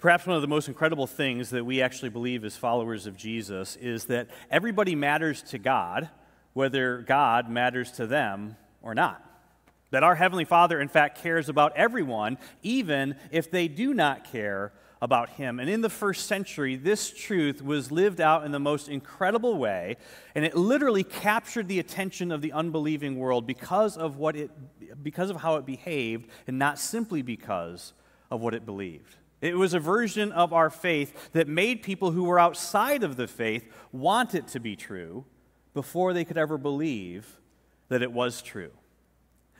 Perhaps one of the most incredible things that we actually believe as followers of Jesus is that everybody matters to God, whether God matters to them or not. That our Heavenly Father, in fact, cares about everyone, even if they do not care about Him. And in the first century, this truth was lived out in the most incredible way, and it literally captured the attention of the unbelieving world because of, what it, because of how it behaved, and not simply because of what it believed. It was a version of our faith that made people who were outside of the faith want it to be true before they could ever believe that it was true.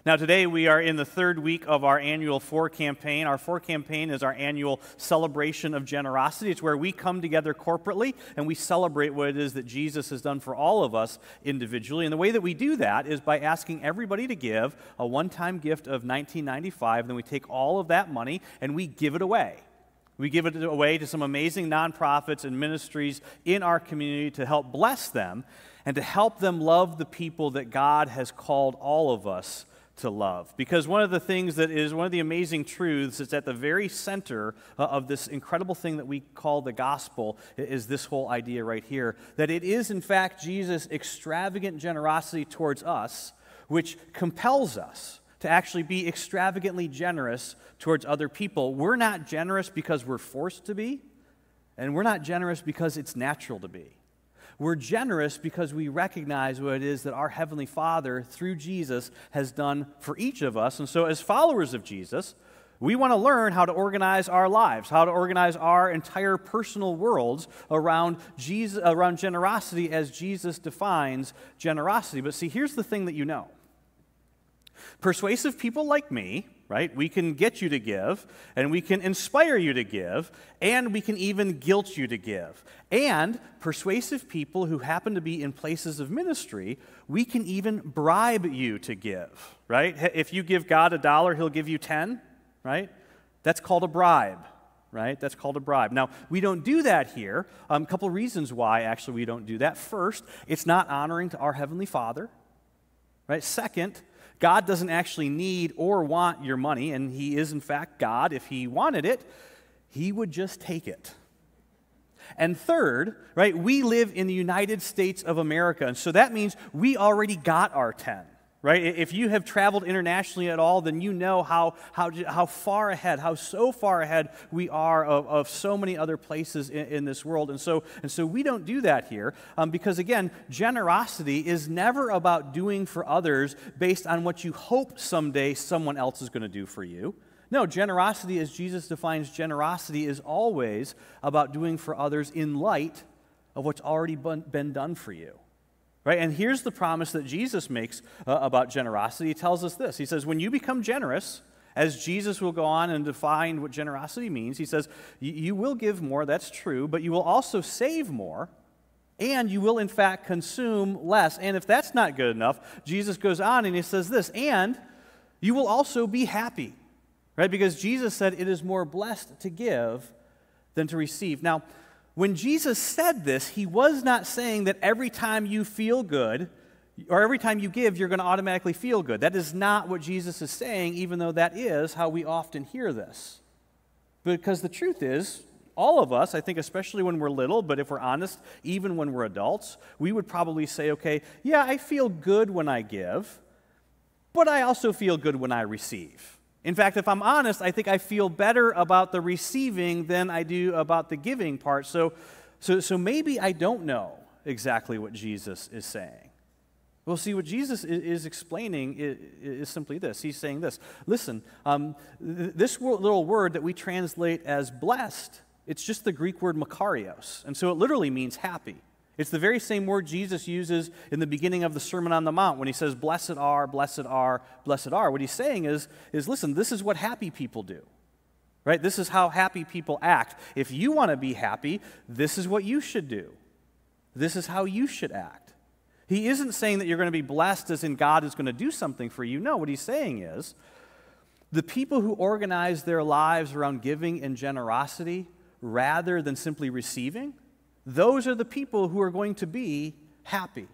Now, today we are in the third week of our annual Four campaign. Our Four campaign is our annual celebration of generosity. It's where we come together corporately and we celebrate what it is that Jesus has done for all of us individually. And the way that we do that is by asking everybody to give a one time gift of $19.95. Then we take all of that money and we give it away. We give it away to some amazing nonprofits and ministries in our community to help bless them and to help them love the people that God has called all of us to love. Because one of the things that is one of the amazing truths that's at the very center uh, of this incredible thing that we call the gospel is this whole idea right here that it is, in fact, Jesus' extravagant generosity towards us which compels us to actually be extravagantly generous towards other people. We're not generous because we're forced to be, and we're not generous because it's natural to be. We're generous because we recognize what it is that our Heavenly Father, through Jesus, has done for each of us. And so, as followers of Jesus, we want to learn how to organize our lives, how to organize our entire personal worlds around, Jesus, around generosity as Jesus defines generosity. But see, here's the thing that you know Persuasive people like me, right, we can get you to give, and we can inspire you to give, and we can even guilt you to give. And persuasive people who happen to be in places of ministry, we can even bribe you to give, right? If you give God a dollar, he'll give you 10, right? That's called a bribe right? That's called a bribe. Now, we don't do that here. A um, couple reasons why, actually, we don't do that. First, it's not honoring to our Heavenly Father, right? Second, God doesn't actually need or want your money, and He is, in fact, God. If He wanted it, He would just take it. And third, right, we live in the United States of America, and so that means we already got our 10 right? If you have traveled internationally at all, then you know how, how, how far ahead, how so far ahead we are of, of so many other places in, in this world. And so, and so we don't do that here um, because, again, generosity is never about doing for others based on what you hope someday someone else is going to do for you. No, generosity, as Jesus defines generosity, is always about doing for others in light of what's already been done for you. Right? And here's the promise that Jesus makes uh, about generosity. He tells us this He says, When you become generous, as Jesus will go on and define what generosity means, he says, You will give more, that's true, but you will also save more, and you will, in fact, consume less. And if that's not good enough, Jesus goes on and he says this, and you will also be happy. Right? Because Jesus said, It is more blessed to give than to receive. Now, when Jesus said this, he was not saying that every time you feel good or every time you give, you're going to automatically feel good. That is not what Jesus is saying, even though that is how we often hear this. Because the truth is, all of us, I think, especially when we're little, but if we're honest, even when we're adults, we would probably say, okay, yeah, I feel good when I give, but I also feel good when I receive. In fact, if I'm honest, I think I feel better about the receiving than I do about the giving part. So, so, so maybe I don't know exactly what Jesus is saying. Well, see, what Jesus is explaining is simply this. He's saying this Listen, um, this little word that we translate as blessed, it's just the Greek word makarios. And so it literally means happy. It's the very same word Jesus uses in the beginning of the Sermon on the Mount when he says, Blessed are, blessed are, blessed are. What he's saying is, is listen, this is what happy people do. Right? This is how happy people act. If you want to be happy, this is what you should do. This is how you should act. He isn't saying that you're going to be blessed as in God is going to do something for you. No, what he's saying is the people who organize their lives around giving and generosity rather than simply receiving those are the people who are going to be happy.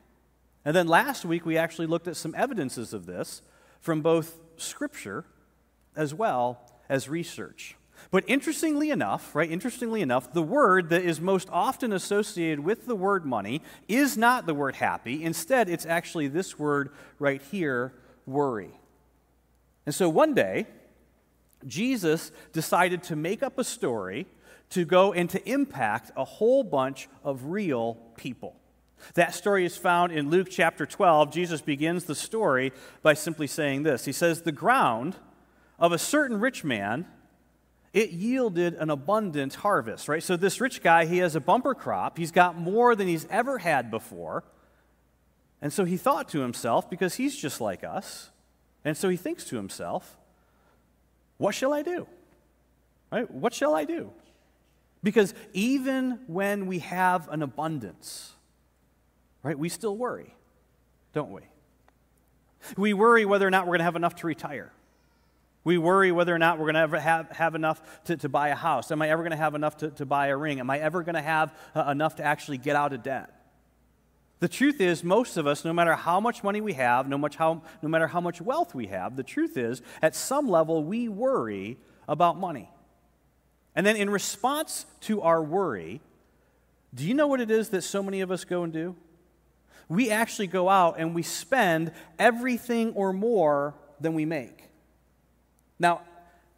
And then last week, we actually looked at some evidences of this from both Scripture as well as research. But interestingly enough, right, interestingly enough, the word that is most often associated with the word money is not the word happy. Instead, it's actually this word right here, worry. And so one day, Jesus decided to make up a story to go and to impact a whole bunch of real people. That story is found in Luke chapter 12. Jesus begins the story by simply saying this He says, The ground of a certain rich man it yielded an abundant harvest, right? So, this rich guy, he has a bumper crop. He's got more than he's ever had before. And so he thought to himself, because he's just like us, and so he thinks to himself, what shall I do? Right? What shall I do? Because even when we have an abundance, right, we still worry, don't we? We worry whether or not we're going to have enough to retire. We worry whether or not we're going to have, have enough to, to buy a house. Am I ever going to have enough to, to buy a ring? Am I ever going to have uh, enough to actually get out of debt? The truth is, most of us, no matter how much money we have, no, much how, no matter how much wealth we have, the truth is, at some level, we worry about money. And then, in response to our worry, do you know what it is that so many of us go and do? We actually go out and we spend everything or more than we make. Now,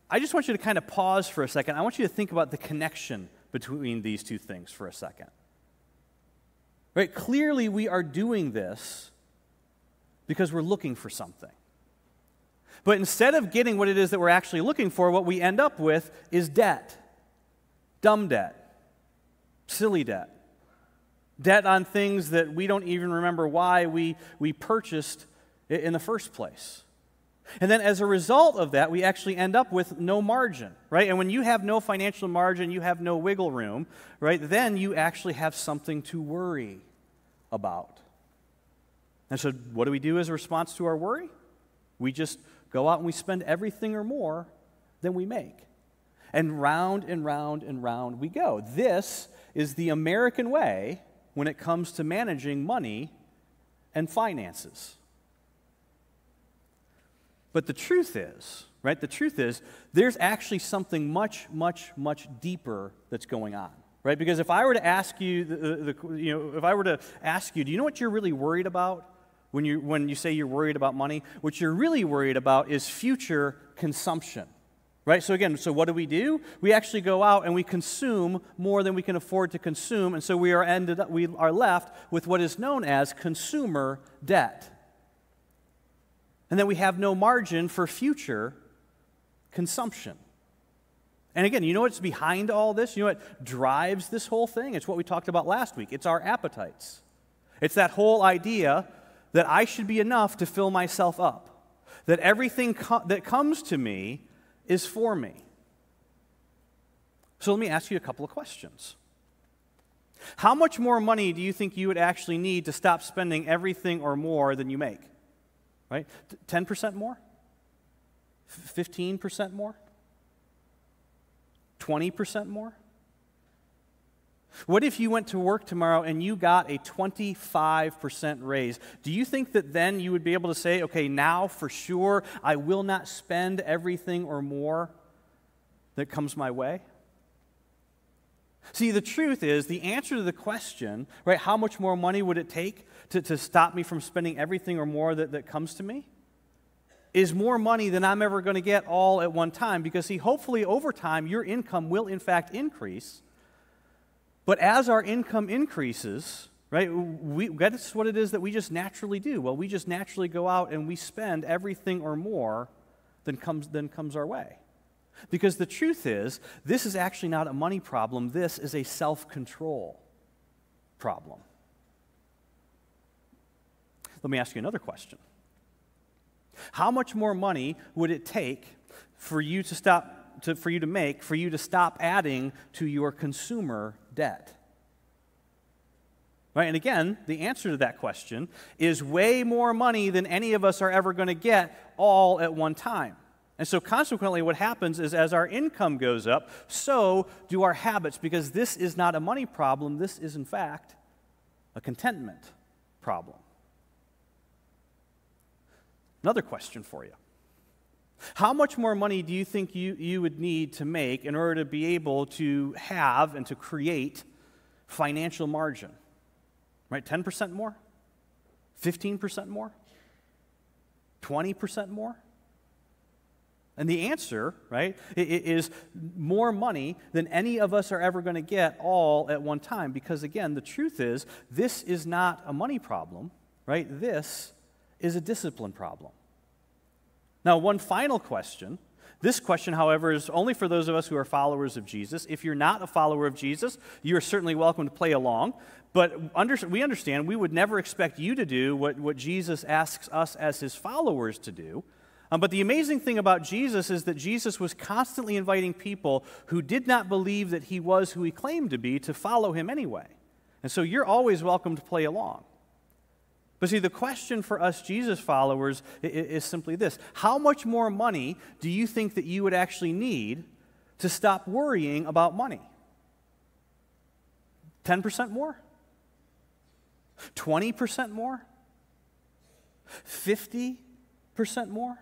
I just want you to kind of pause for a second. I want you to think about the connection between these two things for a second. Right? Clearly, we are doing this because we're looking for something. But instead of getting what it is that we're actually looking for, what we end up with is debt dumb debt, silly debt, debt on things that we don't even remember why we, we purchased in the first place. And then as a result of that, we actually end up with no margin, right? And when you have no financial margin, you have no wiggle room, right? Then you actually have something to worry about. And so, what do we do as a response to our worry? We just go out and we spend everything or more than we make. And round and round and round we go. This is the American way when it comes to managing money and finances. But the truth is, right? The truth is, there's actually something much, much, much deeper that's going on, right? Because if I were to ask you, the, the, you know, if I were to ask you, do you know what you're really worried about when you, when you say you're worried about money? What you're really worried about is future consumption. Right? So again, so what do we do? We actually go out and we consume more than we can afford to consume, and so we are ended up, we are left with what is known as consumer debt. And then we have no margin for future consumption. And again, you know what's behind all this? You know what drives this whole thing? It's what we talked about last week. It's our appetites. It's that whole idea that I should be enough to fill myself up, that everything co- that comes to me is for me. So let me ask you a couple of questions. How much more money do you think you would actually need to stop spending everything or more than you make? right? 10% more? 15% more? 20% more? What if you went to work tomorrow and you got a 25% raise? Do you think that then you would be able to say, okay, now for sure I will not spend everything or more that comes my way? See, the truth is, the answer to the question, right, how much more money would it take to, to stop me from spending everything or more that, that comes to me, is more money than I'm ever going to get all at one time. Because, see, hopefully over time, your income will in fact increase. But as our income increases, right, we, that's what it is that we just naturally do. Well, we just naturally go out and we spend everything or more than comes, than comes our way. Because the truth is, this is actually not a money problem, this is a self control problem. Let me ask you another question. How much more money would it take for you to stop to, for you to make for you to stop adding to your consumer debt? Right? And again, the answer to that question is way more money than any of us are ever going to get all at one time. And so, consequently, what happens is as our income goes up, so do our habits, because this is not a money problem. This is, in fact, a contentment problem. Another question for you How much more money do you think you, you would need to make in order to be able to have and to create financial margin? Right? 10% more? 15% more? 20% more? And the answer, right, is more money than any of us are ever going to get all at one time. Because again, the truth is, this is not a money problem, right? This is a discipline problem. Now, one final question. This question, however, is only for those of us who are followers of Jesus. If you're not a follower of Jesus, you are certainly welcome to play along. But under, we understand we would never expect you to do what, what Jesus asks us as his followers to do. Um, but the amazing thing about Jesus is that Jesus was constantly inviting people who did not believe that he was who he claimed to be to follow him anyway. And so you're always welcome to play along. But see, the question for us Jesus followers is simply this How much more money do you think that you would actually need to stop worrying about money? 10% more? 20% more? 50% more?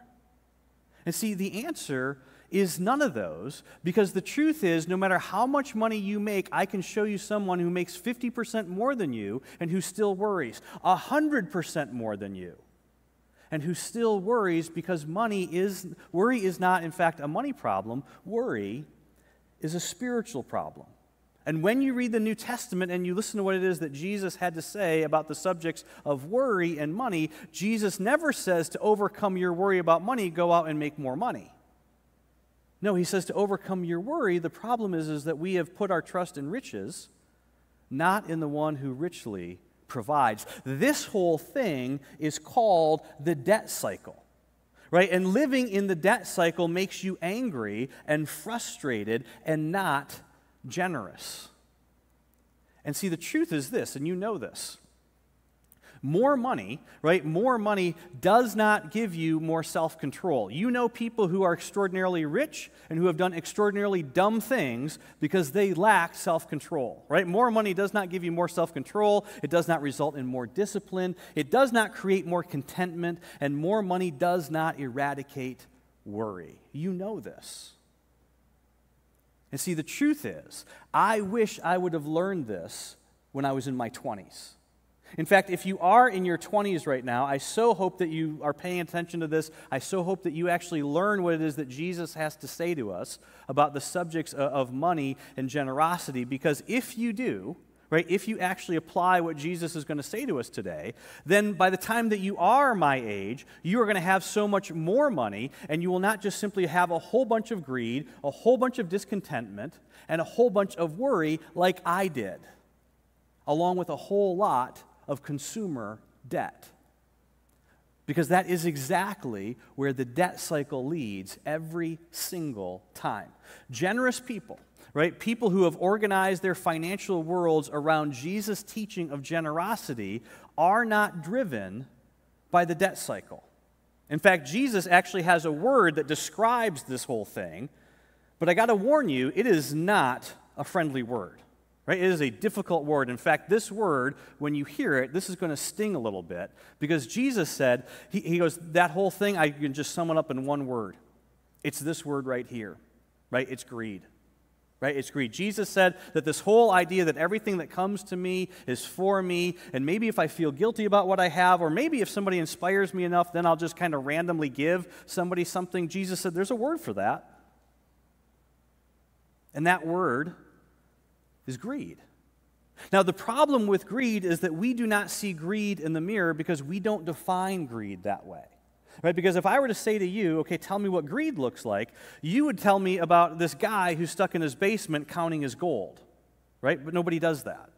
And see, the answer is none of those because the truth is, no matter how much money you make, I can show you someone who makes 50% more than you and who still worries, 100% more than you, and who still worries because money is, worry is not, in fact, a money problem. Worry is a spiritual problem. And when you read the New Testament and you listen to what it is that Jesus had to say about the subjects of worry and money, Jesus never says to overcome your worry about money, go out and make more money. No, he says to overcome your worry, the problem is, is that we have put our trust in riches, not in the one who richly provides. This whole thing is called the debt cycle. Right? And living in the debt cycle makes you angry and frustrated and not generous. And see, the truth is this, and you know this. More money, right? More money does not give you more self control. You know people who are extraordinarily rich and who have done extraordinarily dumb things because they lack self control, right? More money does not give you more self control. It does not result in more discipline. It does not create more contentment. And more money does not eradicate worry. You know this. And see, the truth is, I wish I would have learned this when I was in my 20s. In fact, if you are in your 20s right now, I so hope that you are paying attention to this. I so hope that you actually learn what it is that Jesus has to say to us about the subjects of money and generosity, because if you do, right, if you actually apply what Jesus is going to say to us today, then by the time that you are my age, you are going to have so much more money, and you will not just simply have a whole bunch of greed, a whole bunch of discontentment, and a whole bunch of worry like I did, along with a whole lot of consumer debt. Because that is exactly where the debt cycle leads every single time. Generous people right? People who have organized their financial worlds around Jesus' teaching of generosity are not driven by the debt cycle. In fact, Jesus actually has a word that describes this whole thing, but I got to warn you, it is not a friendly word. Right? It is a difficult word. In fact, this word, when you hear it, this is going to sting a little bit because Jesus said, he, he goes, that whole thing, I can just sum it up in one word. It's this word right here, right? It's greed right? It's greed. Jesus said that this whole idea that everything that comes to me is for me, and maybe if I feel guilty about what I have, or maybe if somebody inspires me enough, then I'll just kind of randomly give somebody something. Jesus said there's a word for that. And that word is greed. Now, the problem with greed is that we do not see greed in the mirror because we don't define greed that way. Right? Because if I were to say to you, okay, tell me what greed looks like, you would tell me about this guy who's stuck in his basement counting his gold. Right? But nobody does that.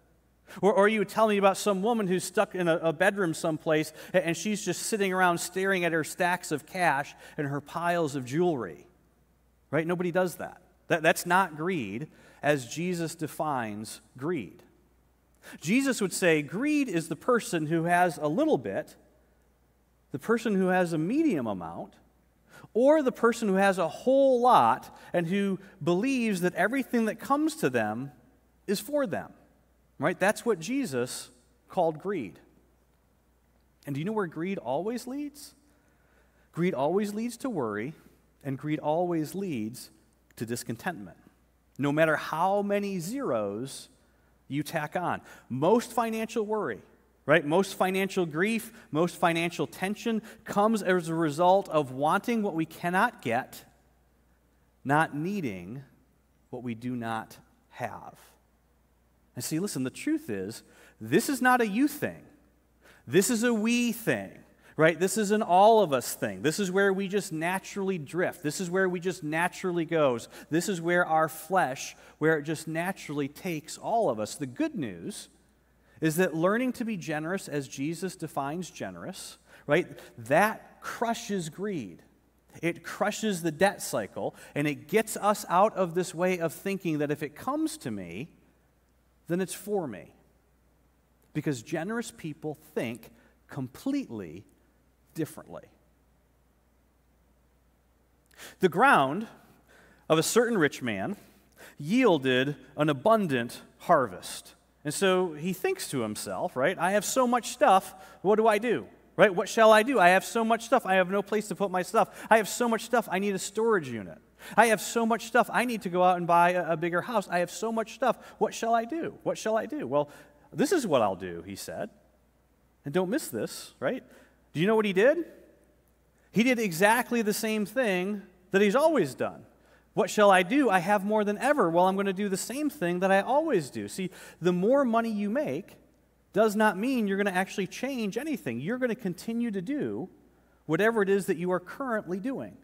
Or, or you would tell me about some woman who's stuck in a, a bedroom someplace and she's just sitting around staring at her stacks of cash and her piles of jewelry. Right? Nobody does that. that that's not greed as Jesus defines greed. Jesus would say greed is the person who has a little bit the person who has a medium amount, or the person who has a whole lot and who believes that everything that comes to them is for them. Right? That's what Jesus called greed. And do you know where greed always leads? Greed always leads to worry, And greed always leads to discontentment, no matter how many zeros you tack on. Most financial worry, right? Most financial grief, most financial tension comes as a result of wanting what we cannot get, not needing what we do not have. And see, listen, the truth is, this is not a you thing. This is a we thing, right? This is an all of us thing. This is where we just naturally drift. This is where we just naturally goes. This is where our flesh, where it just naturally takes all of us. The good news is that learning to be generous as Jesus defines generous, right? That crushes greed. It crushes the debt cycle and it gets us out of this way of thinking that if it comes to me, then it's for me. Because generous people think completely differently. The ground of a certain rich man yielded an abundant harvest. And so he thinks to himself, right? I have so much stuff. What do I do? Right? What shall I do? I have so much stuff. I have no place to put my stuff. I have so much stuff. I need a storage unit. I have so much stuff. I need to go out and buy a, a bigger house. I have so much stuff. What shall I do? What shall I do? Well, this is what I'll do, he said. And don't miss this, right? Do you know what he did? He did exactly the same thing that he's always done. What shall I do? I have more than ever. Well, I'm going to do the same thing that I always do. See, the more money you make does not mean you're going to actually change anything. You're going to continue to do whatever it is that you are currently doing.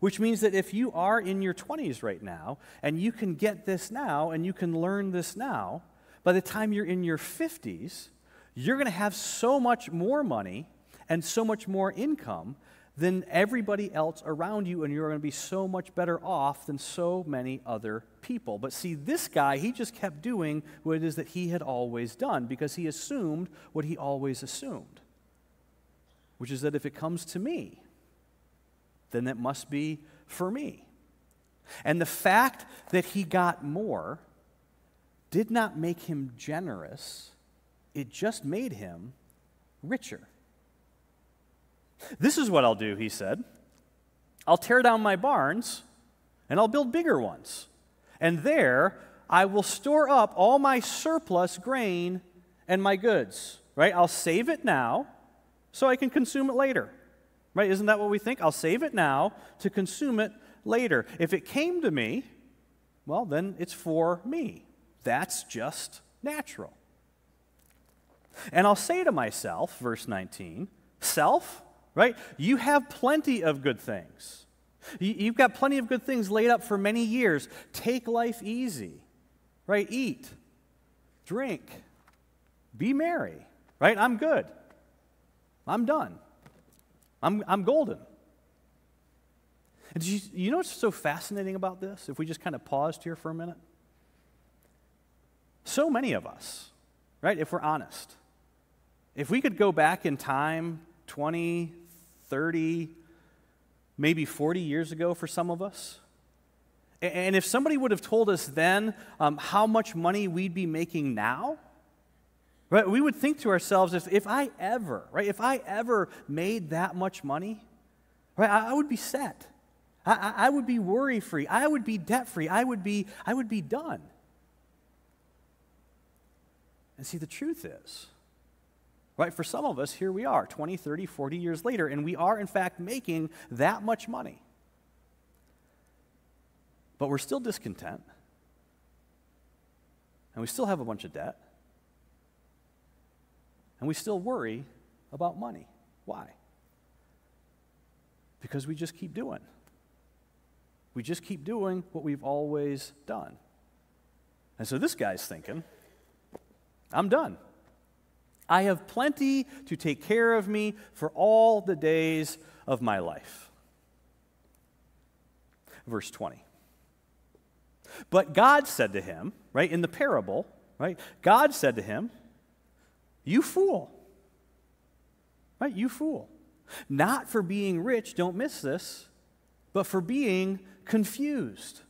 Which means that if you are in your 20s right now and you can get this now and you can learn this now, by the time you're in your 50s, you're going to have so much more money and so much more income than everybody else around you, and you're going to be so much better off than so many other people. But see, this guy, he just kept doing what it is that he had always done because he assumed what he always assumed, which is that if it comes to me, then it must be for me. And the fact that he got more did not make him generous, it just made him richer. This is what I'll do, he said. I'll tear down my barns and I'll build bigger ones. And there I will store up all my surplus grain and my goods. Right? I'll save it now so I can consume it later. Right? Isn't that what we think? I'll save it now to consume it later. If it came to me, well, then it's for me. That's just natural. And I'll say to myself, verse 19, self, right? You have plenty of good things. You've got plenty of good things laid up for many years. Take life easy, right? Eat, drink, be merry, right? I'm good. I'm done. I'm, I'm golden. And you, you know what's so fascinating about this? If we just kind of paused here for a minute? So many of us, right, if we're honest, if we could go back in time 20, 30, maybe 40 years ago for some of us, and if somebody would have told us then um, how much money we'd be making now, right, we would think to ourselves, if, if I ever, right, if I ever made that much money, right, I, I would be set. I, I would be worry free. I would be debt free. I would be, I would be done. And see, the truth is, right, for some of us, here we are, 20, 30, 40 years later, and we are, in fact, making that much money. But we're still discontent. And we still have a bunch of debt. And we still worry about money. Why? Because we just keep doing. We just keep doing what we've always done. And so this guy's thinking, I'm done. I have plenty to take care of me for all the days of my life. Verse 20. But God said to him, right, in the parable, right, God said to him, You fool. Right, you fool. Not for being rich, don't miss this, but for being confused.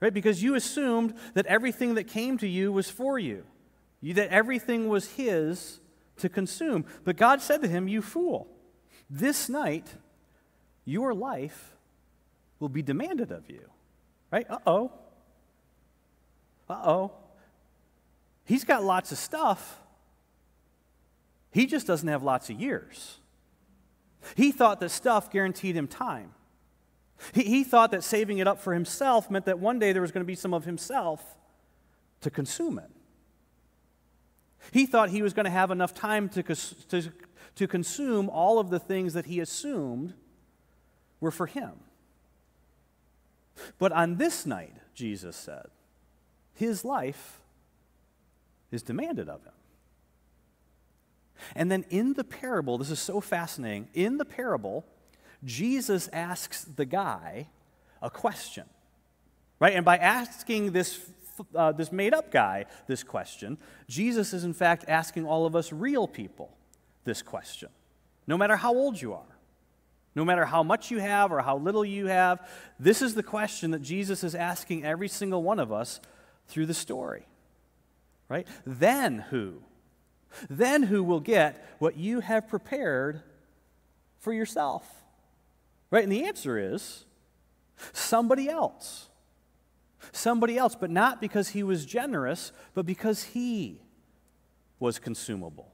Right, because you assumed that everything that came to you was for you that everything was his to consume. But God said to him, You fool, this night your life will be demanded of you. Right? Uh oh. Uh oh. He's got lots of stuff. He just doesn't have lots of years. He thought that stuff guaranteed him time. He, he thought that saving it up for himself meant that one day there was going to be some of himself to consume it. He thought he was going to have enough time to, to, to consume all of the things that he assumed were for him. But on this night, Jesus said, his life is demanded of him. And then in the parable, this is so fascinating. In the parable, Jesus asks the guy a question, right? And by asking this, uh, this made up guy this question, Jesus is in fact asking all of us real people this question, no matter how old you are. No matter how much you have or how little you have, this is the question that Jesus is asking every single one of us through the story. Right? Then who? Then who will get what you have prepared for yourself? Right? And the answer is somebody else. Somebody else, but not because he was generous, but because he was consumable.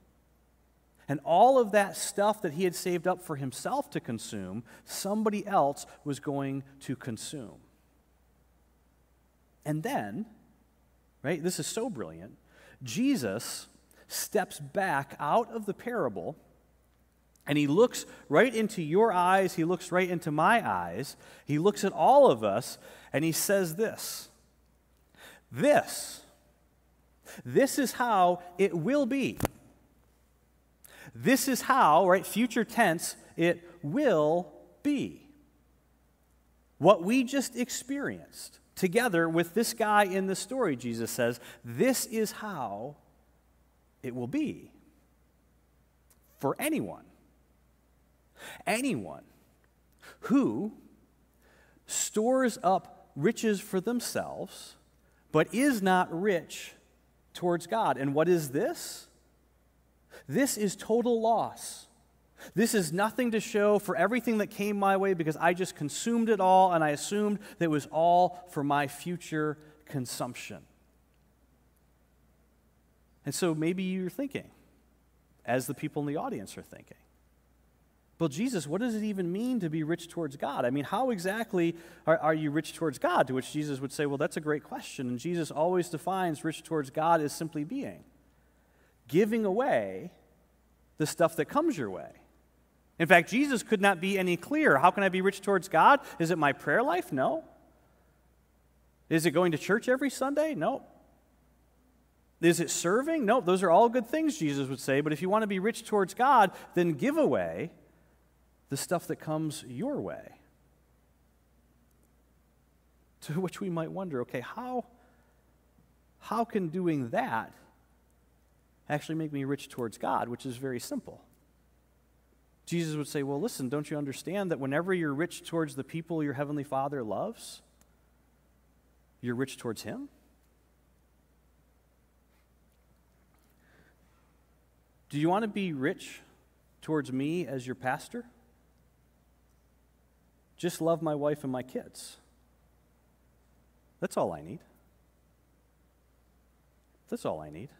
And all of that stuff that he had saved up for himself to consume, somebody else was going to consume. And then, right, this is so brilliant. Jesus steps back out of the parable and he looks right into your eyes, he looks right into my eyes, he looks at all of us, and he says this This, this is how it will be. This is how, right, future tense, it will be. What we just experienced together with this guy in the story, Jesus says, this is how it will be for anyone. Anyone who stores up riches for themselves, but is not rich towards God. And what is this? This is total loss. This is nothing to show for everything that came my way because I just consumed it all and I assumed that it was all for my future consumption. And so maybe you're thinking, as the people in the audience are thinking, well, Jesus, what does it even mean to be rich towards God? I mean, how exactly are, are, you rich towards God? To which Jesus would say, well, that's a great question. And Jesus always defines rich towards God as simply being giving away the stuff that comes your way. In fact, Jesus could not be any clearer. How can I be rich towards God? Is it my prayer life? No. Is it going to church every Sunday? No. Is it serving? No, those are all good things, Jesus would say. But if you want to be rich towards God, then give away the stuff that comes your way. To which we might wonder okay, how, how can doing that actually make me rich towards God, which is very simple? Jesus would say, Well, listen, don't you understand that whenever you're rich towards the people your Heavenly Father loves, you're rich towards Him? Do you want to be rich towards me as your pastor? Just love my wife and my kids. That's all I need. That's all I need.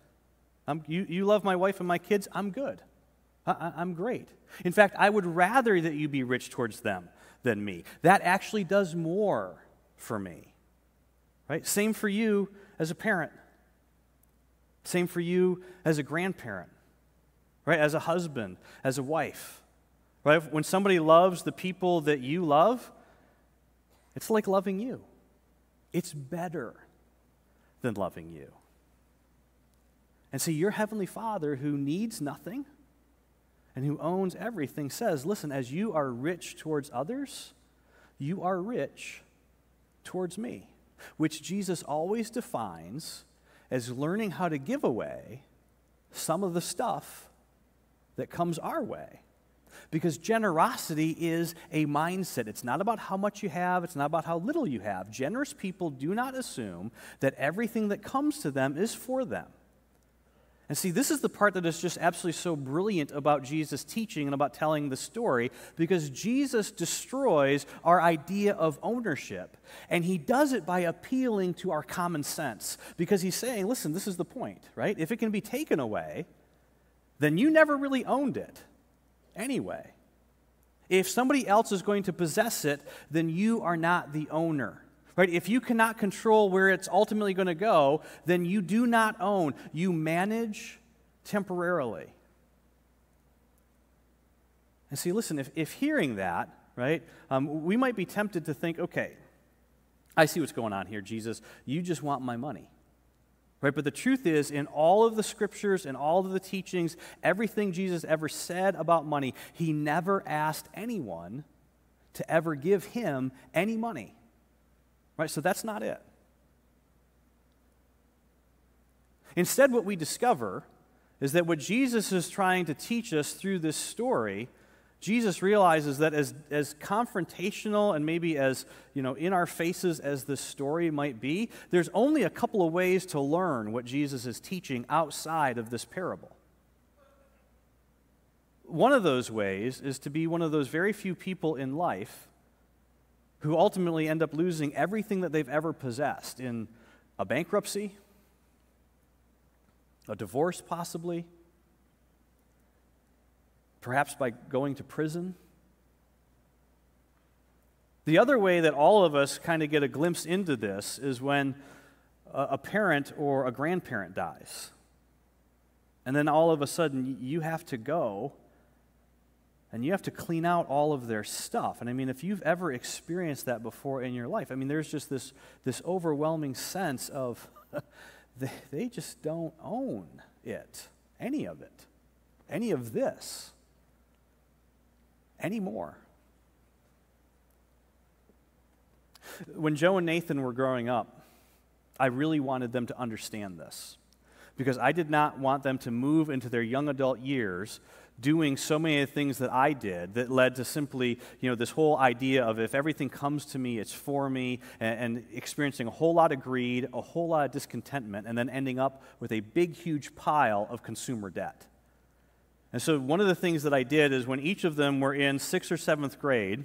I'm, you, you love my wife and my kids, I'm good. I, I'm great. In fact, I would rather that you be rich towards them than me. That actually does more for me. Right? Same for you as a parent. Same for you as a grandparent right? As a husband, as a wife, right? When somebody loves the people that you love, it's like loving you. It's better than loving you. And see, your Heavenly Father, who needs nothing and who owns everything, says, Listen, as you are rich towards others, you are rich towards me, which Jesus always defines as learning how to give away some of the stuff that comes our way. Because generosity is a mindset. It's not about how much you have, it's not about how little you have. Generous people do not assume that everything that comes to them is for them. And see, this is the part that is just absolutely so brilliant about Jesus' teaching and about telling the story because Jesus destroys our idea of ownership. And he does it by appealing to our common sense because he's saying, listen, this is the point, right? If it can be taken away, then you never really owned it anyway. If somebody else is going to possess it, then you are not the owner. Right? If you cannot control where it's ultimately going to go, then you do not own. You manage temporarily. And see, listen, if, if hearing that, right, um, we might be tempted to think, okay, I see what's going on here, Jesus. You just want my money. Right? But the truth is, in all of the scriptures and all of the teachings, everything Jesus ever said about money, he never asked anyone to ever give him any money. Right? So that's not it. Instead, what we discover is that what Jesus is trying to teach us through this story Jesus realizes that as, as confrontational and maybe as you know in our faces as this story might be, there's only a couple of ways to learn what Jesus is teaching outside of this parable. One of those ways is to be one of those very few people in life who ultimately end up losing everything that they've ever possessed in a bankruptcy, a divorce, possibly perhaps by going to prison. The other way that all of us kind of get a glimpse into this is when a parent or a grandparent dies. And then all of a sudden, you have to go and you have to clean out all of their stuff. And I mean, if you've ever experienced that before in your life, I mean, there's just this, this overwhelming sense of they, they just don't own it, any of it, any of this anymore. When Joe and Nathan were growing up, I really wanted them to understand this because I did not want them to move into their young adult years doing so many of the things that I did that led to simply, you know, this whole idea of if everything comes to me, it's for me, and, and, experiencing a whole lot of greed, a whole lot of discontentment, and then ending up with a big, huge pile of consumer debt. And so, one of the things that I did is when each of them were in sixth or seventh grade,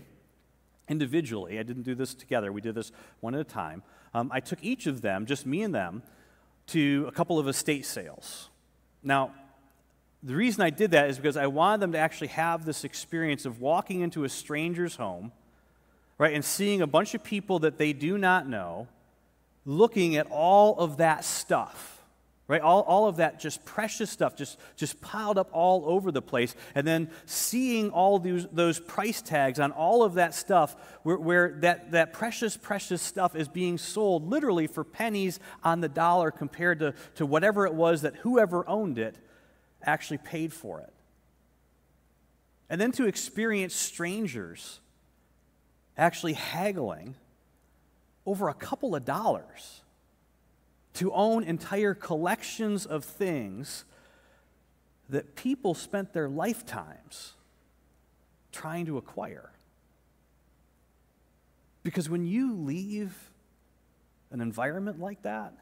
individually, I didn't do this together, we did this one at a time. Um, I took each of them, just me and them, to a couple of estate sales. Now, the reason I did that is because I wanted them to actually have this experience of walking into a stranger's home, right, and seeing a bunch of people that they do not know, looking at all of that stuff right? All, all of that just precious stuff just, just piled up all over the place. And then seeing all those, those price tags on all of that stuff where, where that, that precious precious stuff is being sold literally for pennies on the dollar compared to, to whatever it was that whoever owned it actually paid for it. And then to experience strangers actually haggling over a couple of dollars to own entire collections of things that people spent their lifetimes trying to acquire. Because when you leave an environment like that,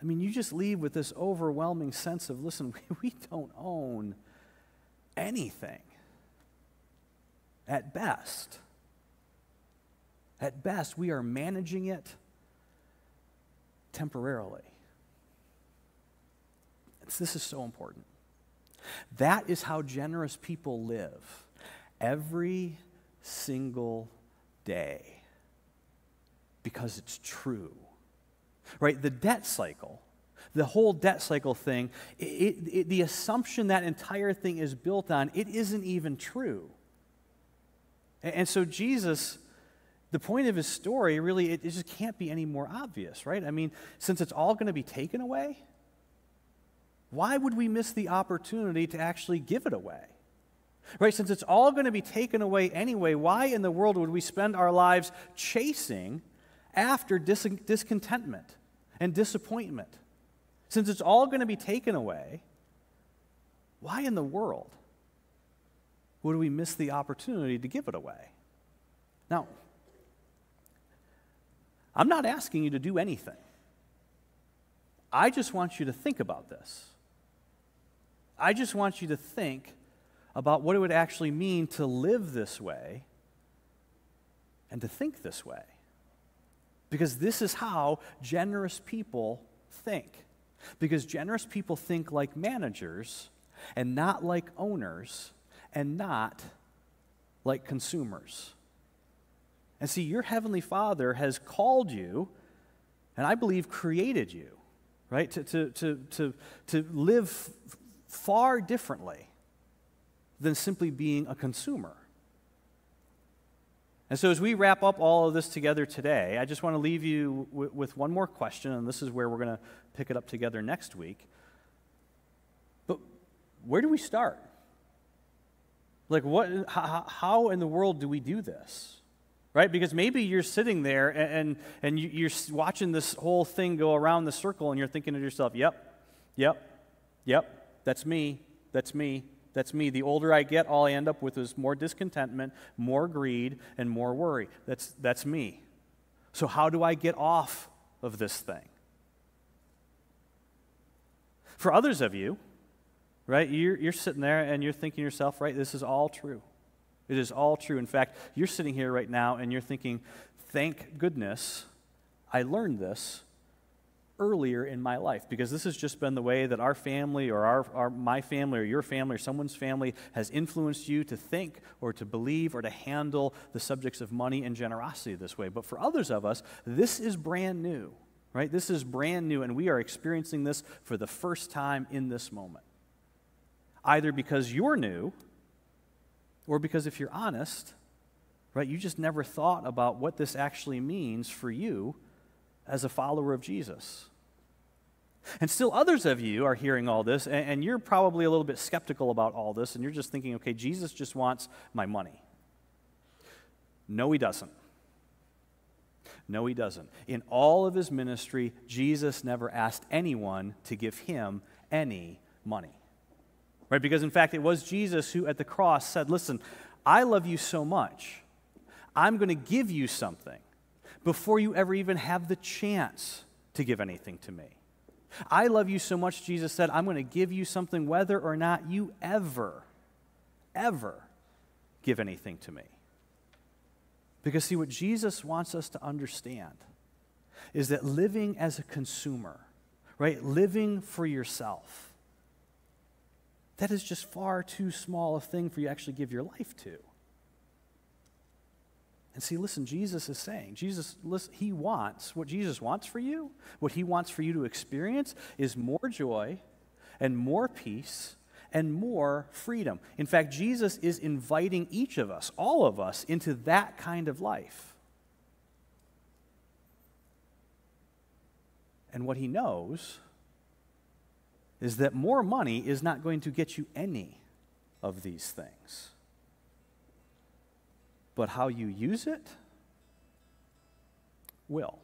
I mean, you just leave with this overwhelming sense of listen, we, don't own anything at best. At best, we are managing it temporarily. This is so important. That is how generous people live every single day because it's true. Right? The debt cycle, the whole debt cycle thing, it, it, the assumption that entire thing is built on, it isn't even true. And, and so Jesus the point of his story really, it, it just can't be any more obvious, right? I mean, since it's all going to be taken away, why would we miss the opportunity to actually give it away? Right? Since it's all going to be taken away anyway, why in the world would we spend our lives chasing after dis- discontentment and disappointment? Since it's all going to be taken away, why in the world would we miss the opportunity to give it away? Now, I'm not asking you to do anything. I just want you to think about this. I just want you to think about what it would actually mean to live this way and to think this way. Because this is how generous people think. Because generous people think like managers and not like owners and not like consumers. And see, your Heavenly Father has called you, and I believe created you, right, to, to, to, to, to live far differently than simply being a consumer. And so, as we wrap up all of this together today, I just want to leave you w- with one more question, and this is where we're going to pick it up together next week. But where do we start? Like, what, how, how in the world do we do this? Right? Because maybe you're sitting there and, and, and you're watching this whole thing go around the circle, and you're thinking to yourself, yep, yep, yep, that's me, that's me, that's me. The older I get, all I end up with is more discontentment, more greed, and more worry. That's, that's me. So, how do I get off of this thing? For others of you, right, you're, you're sitting there and you're thinking to yourself, right, this is all true. It is all true. In fact, you're sitting here right now and you're thinking, thank goodness I learned this earlier in my life because this has just been the way that our family or our, our, my family or your family or someone's family has influenced you to think or to believe or to handle the subjects of money and generosity this way. But for others of us this is brand new right? This is brand new and we are experiencing this for the first time in this moment. Either because you're new or because if you're honest right you just never thought about what this actually means for you as a follower of Jesus. And still, others of you are hearing all this, and, and, you're probably a little bit skeptical about all this, and you're just thinking, okay, Jesus just wants my money. No, he doesn't. No, he doesn't. In all of his ministry, Jesus never asked anyone to give him any money. Right? Because, in fact, it was Jesus who at the cross said, Listen, I love you so much, I'm going to give you something before you ever even have the chance to give anything to me. I love you so much, Jesus said, I'm going to give you something whether or not you ever, ever give anything to me. Because, see, what Jesus wants us to understand is that living as a consumer, right, living for yourself, that is just far too small a thing for you to actually give your life to. And see, listen, Jesus is saying, Jesus, listen, he wants, what Jesus wants for you, what he wants for you to experience is more joy and more peace and more freedom. In fact, Jesus is inviting each of us, all of us, into that kind of life. And what he knows is that more money is not going to get you any of these things but how you use it will.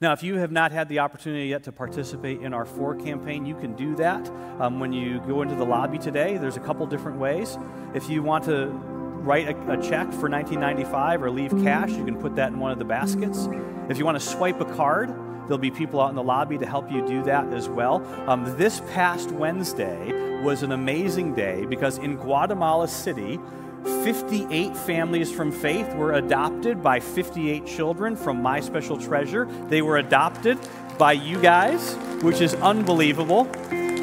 Now, if you have not had the opportunity yet to participate in our For campaign, you can do that um, when you go into the lobby today. There's a couple different ways. If you want to write a, a, check for 1995 or leave cash, you can put that in one of the baskets. If you want to swipe a card, there'll be people out in the lobby to help you do that as well. Um, this past Wednesday, was an amazing day because in Guatemala City, 58 families from faith were adopted by 58 children from My Special Treasure. They were adopted by you guys, which is unbelievable.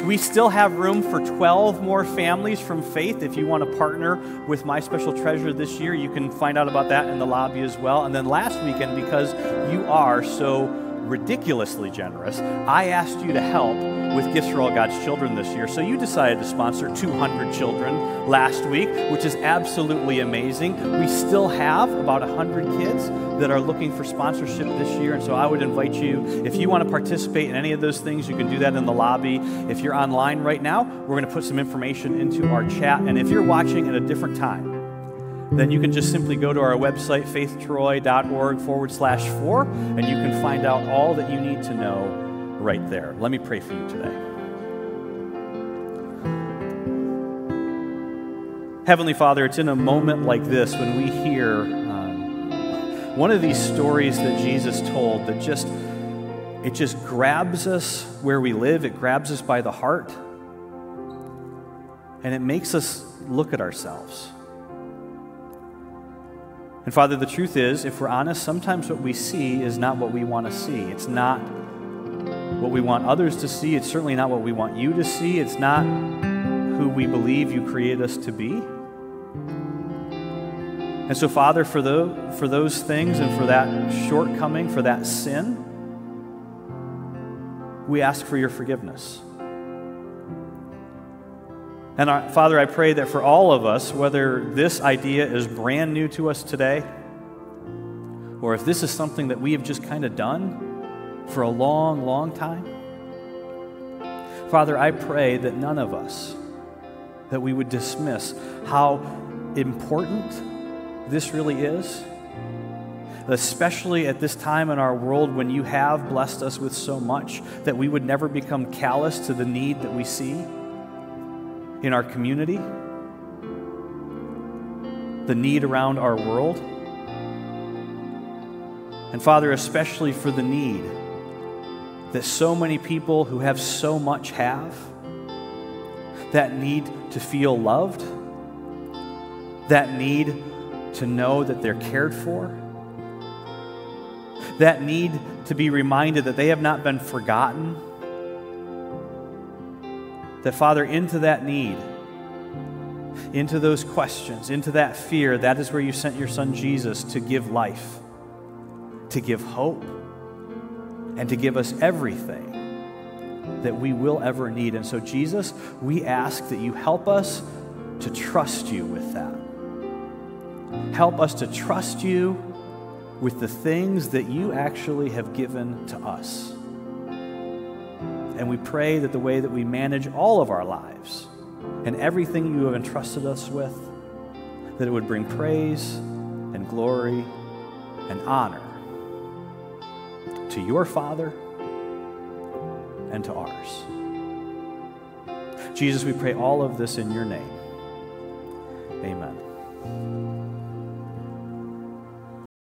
We still have room for 12 more families from faith. If you want to partner with My Special Treasure this year, you can find out about that in the lobby as well. And then last weekend, because you are so ridiculously generous, I asked you to help with Gifts for All God's Children this year. So you decided to sponsor 200 children last week, which is absolutely amazing. We still have about 100 kids that are looking for sponsorship this year. And so I would invite you, if you want to participate in any of those things, you can do that in the lobby. If you're online right now, we're going to put some information into our chat. And if you're watching at a different time, then you can just simply go to our website, faithtroy.org forward slash four, and you can find out all that you need to know right there. Let me pray for you today. Heavenly Father, it's in a moment like this when we hear um, one of these stories that Jesus told that just it just grabs us where we live, it grabs us by the heart, and it makes us look at ourselves. And Father, the truth is, if we're honest, sometimes what we see is not what we want to see. It's not what we want others to see. It's certainly not what we want you to see. It's not who we believe you created us to be. And so, Father, for, the, for those things and for that shortcoming, for that sin, we ask for your forgiveness. And our, Father, I pray that for all of us, whether this idea is brand new to us today, or if this is something that we have just kind of done for a long, long time, Father, I pray that none of us, that we would dismiss how important this really is, especially at this time in our world when you have blessed us with so much, that we would never become callous to the need that we see in our community, the need around our world. And Father, especially for the need that so many people who have so much have, that need to feel loved, that need to know that they're cared for, that need to be reminded that they have not been forgotten that, Father, into that need, into those questions, into that fear, that is where you sent your son Jesus to give life, to give hope, and to give us everything that we will ever need. And so, Jesus, we ask that you help us to trust you with that. Help us to trust you with the things that you actually have given to us. And we pray that the way that we manage all of our lives and everything you have entrusted us with, that it would bring praise and glory and honor to your Father and to ours. Jesus, we pray all of this in your name. Amen.